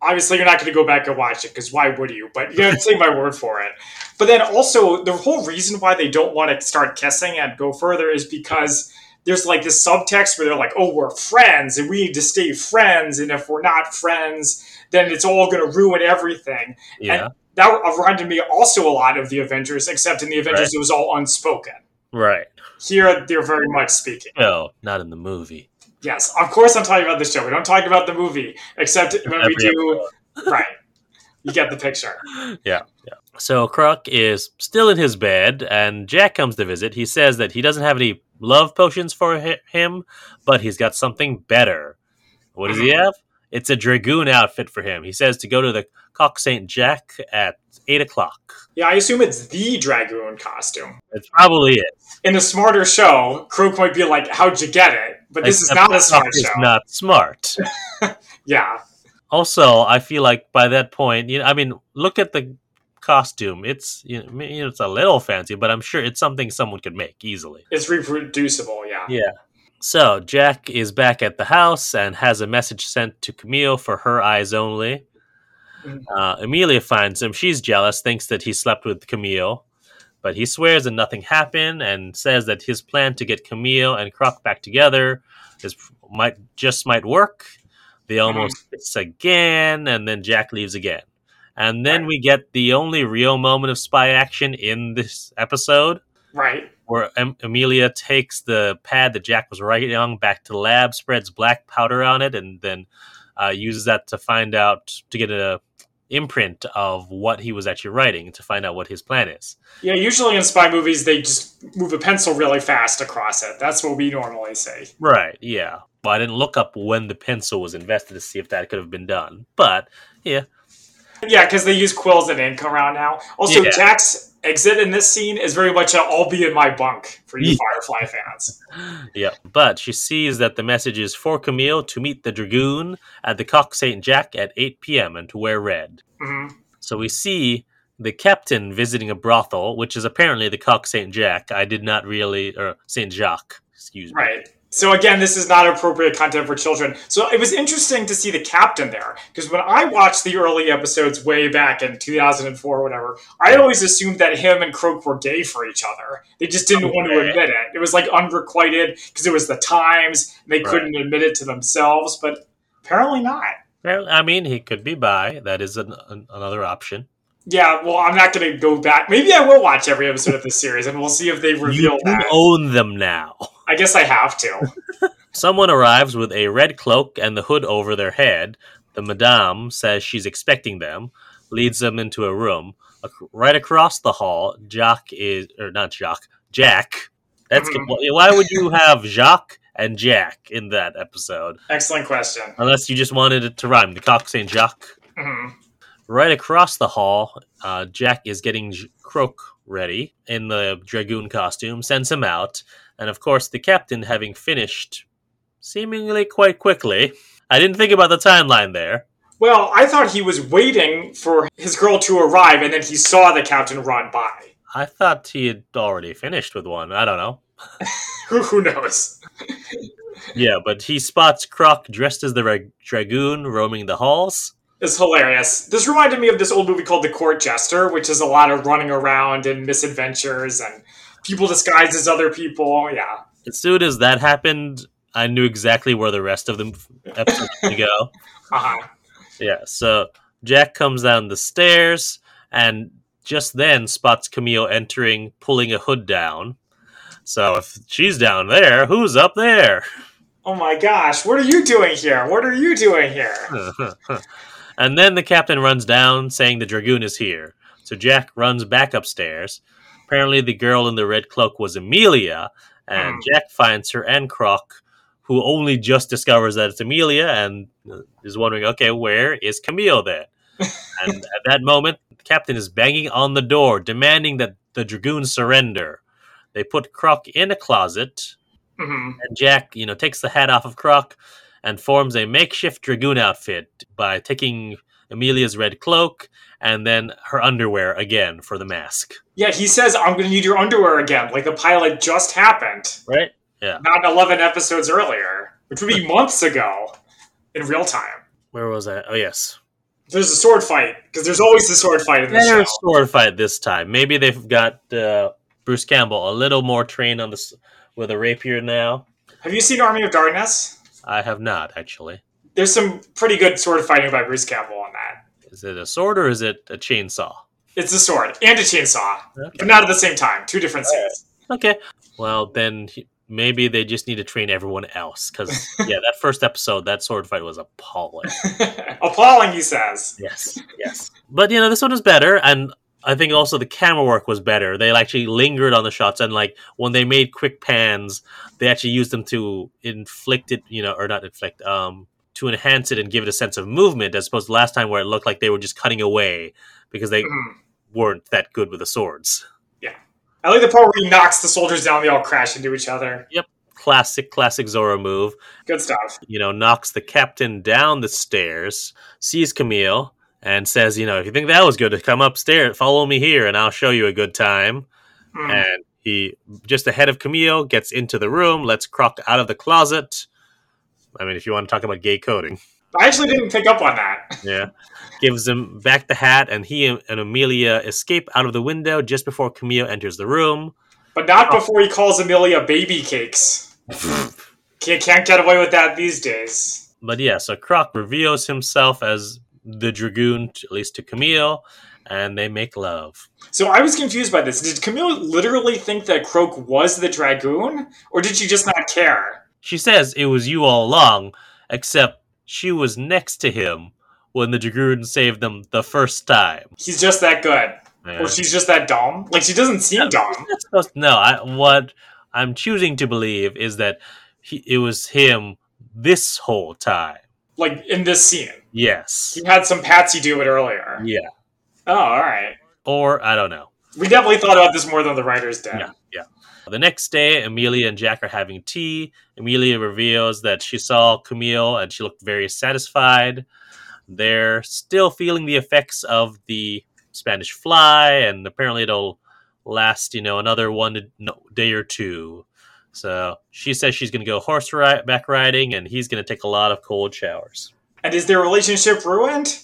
Obviously, you're not going to go back and watch it because why would you? But you to take my word for it. But then also, the whole reason why they don't want to start kissing and go further is because there's like this subtext where they're like, "Oh, we're friends, and we need to stay friends, and if we're not friends, then it's all going to ruin everything." Yeah. That reminded me also a lot of the Avengers, except in the Avengers it was all unspoken. right. Here, they're very much speaking. No, not in the movie. Yes, of course I'm talking about the show. We don't talk about the movie, except when we Every do. Right. You get the picture. Yeah, yeah. So Croque is still in his bed, and Jack comes to visit. He says that he doesn't have any love potions for him, but he's got something better. What does he mm-hmm. have? It's a dragoon outfit for him. He says to go to the Cock St. Jack at 8 o'clock. Yeah, I assume it's the Dragoon costume. It's probably it. In a smarter show, Croque might be like, How'd you get it? But this is not a smart is show. not smart. Yeah. also, I feel like by that point, you know, I mean, look at the costume. It's you know, it's a little fancy, but I'm sure it's something someone could make easily. It's reproducible, yeah. Yeah. So Jack is back at the house and has a message sent to Camille for her eyes only. Mhm. Uh, Amelia finds him. She's jealous, thinks that he slept with Camille, but he swears that nothing happened and says that his plan to get Camille and Croque back together is might just might work. They almost kiss again, and then Jack leaves again. And then Right. we get the only real moment of spy action in this episode Right. where em- Amelia takes the pad that Jack was writing on back to the lab, spreads black powder on it, and then uh, uses that to find out to get a imprint of what he was actually writing to find out what his plan is. Yeah, usually in spy movies, they just move a pencil really fast across it. That's what we normally say. Right. Yeah. Well, I didn't look up when the pencil was invested to see if that could have been done, but yeah, Yeah, because they use quills and ink around now. Also, Yeah. Jack's exit in this scene is very much a "I'll be in my bunk" for you Firefly fans. yeah. But she sees that the message is for Camille to meet the dragoon at the Cock St. Jack at 8 p.m. and to wear red. hmm So we see the captain visiting a brothel, which is apparently the Cock Saint Jack. I did not really, or Saint Jacques, excuse me. Right. So again, this is not appropriate content for children. So it was interesting to see the captain there because when I watched the early episodes way back in 2004 or whatever, I always assumed that him and Croque were gay for each other. They just didn't want to admit it. It was like unrequited because it was the times and they Right. couldn't admit it to themselves, but apparently not. Well, I mean, he could be bi. That is an, an, another option. Yeah, well, I'm not going to go back. Maybe I will watch every episode of this series and we'll see if they reveal You that. own them now. I guess I have to. Someone arrives with a red cloak and the hood over their head. The madame says she's expecting them, leads them into a room. Right across the hall, Jacques is, or not Jacques, Jack. That's Mhm. why would you have Jacques and Jack in that episode? Excellent question. Unless you just wanted it to rhyme. The cock Saint Jacques. Mhm. Right across the hall, uh, Jack is getting J- Croque ready in the dragoon costume, sends him out, and of course, the captain, having finished seemingly quite quickly. I didn't think about the timeline there. Well, I thought he was waiting for his girl to arrive, and then he saw the captain run by. I thought he had already finished with one. I don't know. Who, who knows? Yeah, but he spots Croque dressed as the ra- dragoon roaming the halls. It's hilarious. This reminded me of this old movie called The Court Jester, which is a lot of running around and misadventures and people disguised as other people. Yeah. As soon as that happened, I knew exactly where the rest of the episode to go. Uh-huh. Yeah, so Jack comes down the stairs and just then spots Camille entering, pulling a hood down. So if she's down there, who's up there? Oh my gosh, what are you doing here? What are you doing here? and then the captain runs down, saying the dragoon is here. So Jack runs back upstairs. Apparently, the girl in the red cloak was Amelia, and Hmm. Jack finds her and Croque, who only just discovers that it's Amelia and uh, is wondering, okay, where is Camille then? and at that moment, the captain is banging on the door, demanding that the dragoons surrender. They put Croque in a closet, hmm and Jack, you know, takes the hat off of Croque and forms a makeshift dragoon outfit by taking Amelia's red cloak and then her underwear again for the mask. Yeah, he says, I'm going to need your underwear again, like the pilot just happened, Right? Yeah. Not 11 episodes earlier, which would be months ago in real time. Where was I? Oh, yes. There's a sword fight, because there's always a sword fight in this show. a sword fight this time. Maybe they've got uh, Bruce Campbell a little more trained on this with a rapier now. Have you seen Army of Darkness? I have not actually. There's some pretty good sword fighting by Bruce Campbell on that. Is it a sword or is it a chainsaw? It's a sword and a chainsaw, Okay. but not at the same time. Two different scenes. Okay. Well, then maybe they just need to train everyone else because yeah, that first episode, that sword fight was appalling. Appalling, he says. Yes, yes. But you know, this one is better, and I think also the camera work was better. They actually lingered on the shots, and like when they made quick pans, they actually used them to inflict it, you know, or not inflict, um, to enhance it and give it a sense of movement, as opposed to last time where it looked like they were just cutting away because they Mhm. weren't that good with the swords. Yeah, I like the part where he knocks the soldiers down, they all crash into each other. Yep, classic, classic Zorro move. Good stuff. you know, knocks the captain down the stairs, sees Camille, and says, you know, if you think that was good, to come upstairs, follow me here, and I'll show you a good time. Mm. And he, just ahead of Camille, gets into the room, lets Croque out of the closet. I mean, if you want to talk about gay coding, I actually didn't pick up on that. yeah, gives him back the hat, and he and Amelia escape out of the window just before Camille enters the room. But not before he calls Amelia baby cakes. Can't, can't get away with that these days. But yeah, so Croque reveals himself as the dragoon, at least to Camille, and they make love. So I was confused by this. Did Camille literally think that Croque was the dragoon? Or did she just not care? She says it was you all along, except she was next to him when the dragoon saved them the first time. He's just that good. Yeah. Or she's just that dumb. Like, she doesn't seem dumb. Supposed- no, I, what I'm choosing to believe is that he, it was him this whole time. Like, in this scene. Yes. He had some Patsy do it earlier. Yeah. Oh, alright. Or I don't know. We definitely thought about this more than the writers did. Yeah. The next day, Amelia and Jack are having tea. Amelia reveals that she saw Camille and she looked very satisfied. They're still feeling the effects of the Spanish Fly, and apparently it'll last, you know, another one day or two. So she says she's going to go horseback riding, and he's going to take a lot of cold showers. And is their relationship ruined?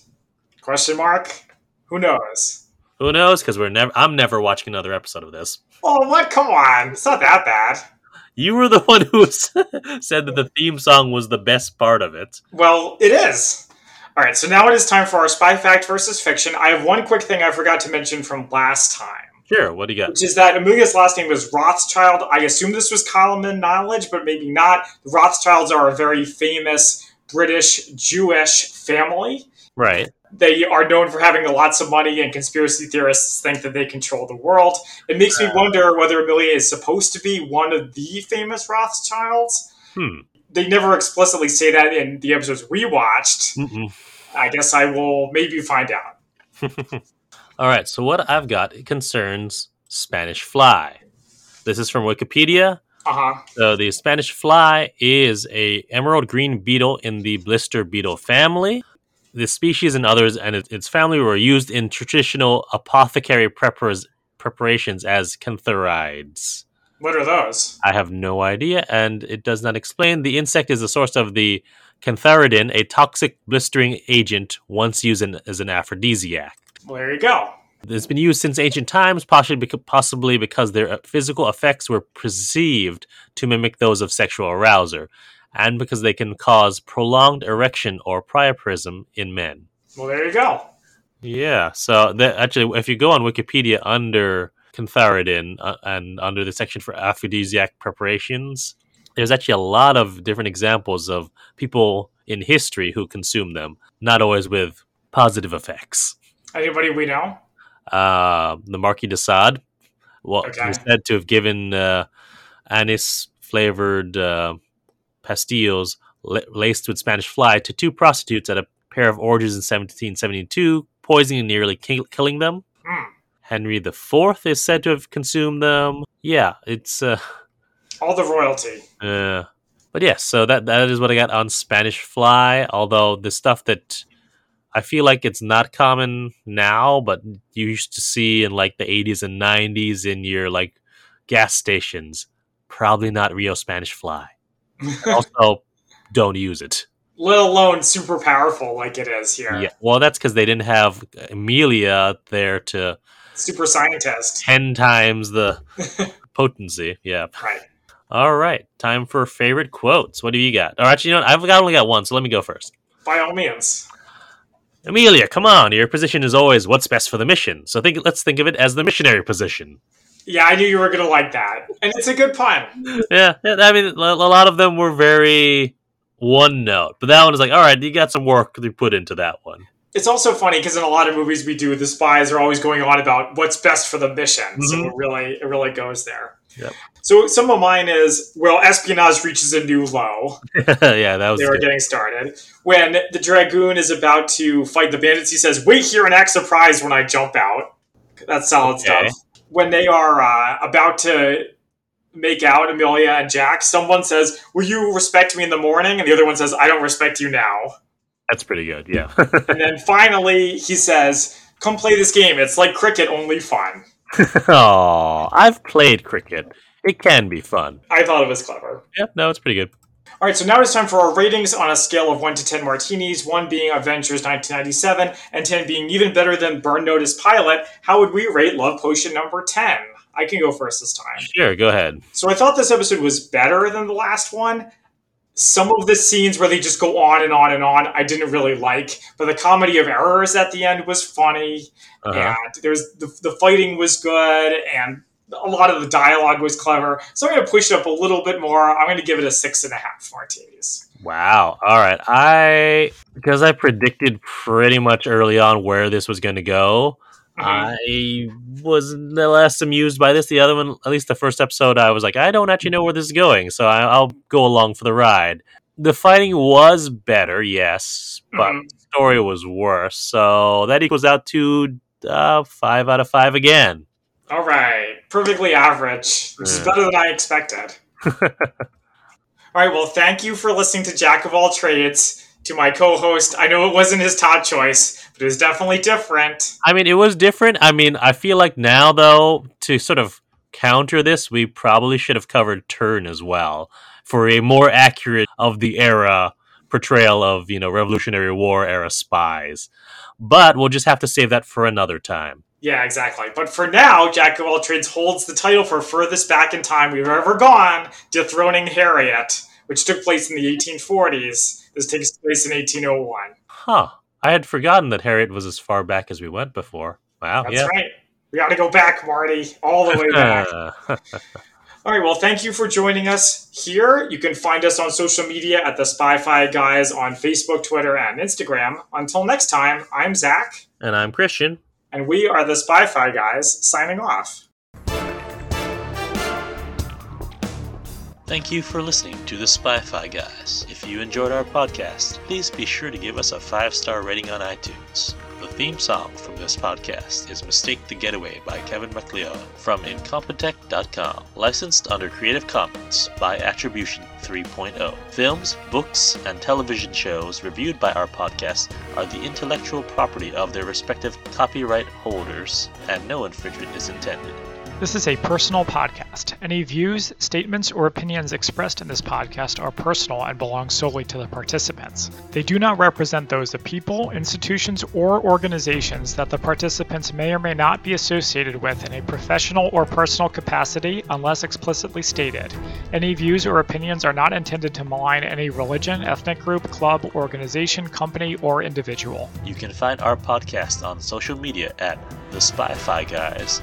Question mark. Who knows? Who knows? Because we're never. I'm never watching another episode of this. Oh, what? Come on! It's not that bad. You were the one who said that the theme song was the best part of it. Well, it is. All right, so now it is time for our spy fact versus fiction. I have one quick thing I forgot to mention from last time. Sure, what do you got? Which is that Amelia's last name was Rothschild. I assume this was common knowledge, but maybe not. The Rothschilds are a very famous British Jewish family. Right. They are known for having lots of money, and conspiracy theorists think that they control the world. It makes me wonder whether Amelia is supposed to be one of the famous Rothschilds. Hmm. They never explicitly say that in the episodes we watched. Mm-mm. I guess I will maybe find out. All right, so what I've got concerns Spanish fly. This is from Wikipedia. Uh-huh. So the Spanish fly is a emerald green beetle in the blister beetle family. The species and others and its family were used in traditional apothecary preparations as cantharides. What are those? I have no idea, and it does not explain. The insect is the source of the cantharidin, a toxic blistering agent once used in, as an aphrodisiac. Well, there you go. It's been used since ancient times, possibly possibly because their uh, physical effects were perceived to mimic those of sexual arousal, and because they can cause prolonged erection or priapism in men. Well, there you go. Yeah. So that, actually, if you go on Wikipedia under cantharidin uh, and under the section for aphrodisiac preparations, there's actually a lot of different examples of people in history who consume them, not always with positive effects. Anybody we know? Uh, the Marquis de Sade, well, Okay. said to have given uh, anise flavored uh, pastilles laced with Spanish fly to two prostitutes at a pair of orgies in 1772, poisoning and nearly ki- killing them. Hmm. Henry IV is said to have consumed them. Yeah, it's uh, All the royalty. uh but yes, so that that is what I got on Spanish fly. Although the stuff that I feel like it's not common now, but you used to see in like the 80s and 90s in your like gas stations. Probably not Rio Spanish fly. Also, don't use it. Let alone super powerful like it is here. Yeah, well, that's because they didn't have Amelia there to Super scientist. ten times the potency. Yeah. Right. All right, time for favorite quotes. What do you got? Or actually, you know, what? I've got only got one, so let me go first. By all means. Amelia, come on. Your position is always what's best for the mission. So think let's think of it as the missionary position. Yeah, I knew you were going to like that. And it's a good pun. Yeah, yeah, I mean, a a lot of them were very one note, but that one is like, all right, you got some work to put into that one. It's also funny because in a lot of movies we do, the spies are always going on about what's best for the mission. So Mhm. it really, it really goes there. Yep. So some of mine is well, espionage reaches a new low. yeah, that was They were good. getting started when the dragoon is about to fight the bandits. He says, "Wait here and act surprised when I jump out." That's solid Okay. stuff. When they are uh, about to make out, Amelia and Jack, someone says, "Will you respect me in the morning?" And the other one says, "I don't respect you now." That's pretty good. Yeah. And then finally, he says, "Come play this game. It's like cricket, only fun." oh, I've played cricket. It can be fun. I thought it was clever. Yep. No, it's pretty good. All right, so now it's time for our ratings on a scale of 1 to 10 martinis, 1 being Avengers 1997, and 10 being even better than Burn Notice Pilot. How would we rate Love Potion number 10? I can go first this time. Sure, go ahead. So I thought this episode was better than the last one. Some of the scenes where they just go on and on and on, I didn't really like, but the comedy of errors at the end was funny, Uh-huh. and there's the, the fighting was good, and a lot of the dialogue was clever. So I'm going to push it up a little bit more. I'm going to give it a six and a half martinis. Wow. All right. I because I predicted pretty much early on where this was going to go. Mhm. I was less amused by this. The other one, at least the first episode, I was like, I don't actually know where this is going, so I, I'll go along for the ride. The fighting was better, yes, but Mhm. the story was worse. So that equals out to uh, five out of five again. All right, perfectly average, which is better than I expected. all right, well, thank you for listening to Jack of All Trades. To my co-host, I know it wasn't his top choice, but it was definitely different. I mean, it was different. I mean, I feel like now, though, to sort of counter this, we probably should have covered Turn as well for a more accurate of the era portrayal of, you know, Revolutionary War era spies. But we'll just have to save that for another time. Yeah, exactly. But for now, Jack of all trades holds the title for furthest back in time we've ever gone, dethroning Harriet, which took place in the 1840s. This takes place in 1801. Huh. I had forgotten that Harriet was as far back as we went before. Wow. That's yeah. right. We got to go back, Marty, all the way back. All right, well, thank you for joining us here. You can find us on social media at the Spy Fi Guys on Facebook, Twitter, and Instagram. Until next time, I'm Zach. and I'm Christian. And we are the Spy Fi Guys signing off. Thank you for listening to the Spy Fi Guys. If you enjoyed our podcast, please be sure to give us a five star rating on iTunes. The theme song from this podcast is Mistake the Getaway by Kevin MacLeod from Incompetech.com, licensed under Creative Commons by Attribution 3.0. Films, books, and television shows reviewed by our podcast are the intellectual property of their respective copyright holders, and no infringement is intended. This is a personal podcast. Any views, statements, or opinions expressed in this podcast are personal and belong solely to the participants. They do not represent those of people, institutions, or organizations that the participants may or may not be associated with in a professional or personal capacity unless explicitly stated. Any views or opinions are not intended to malign any religion, ethnic group, club, organization, company, or individual. You can find our podcast on social media at The Spy Fi Guys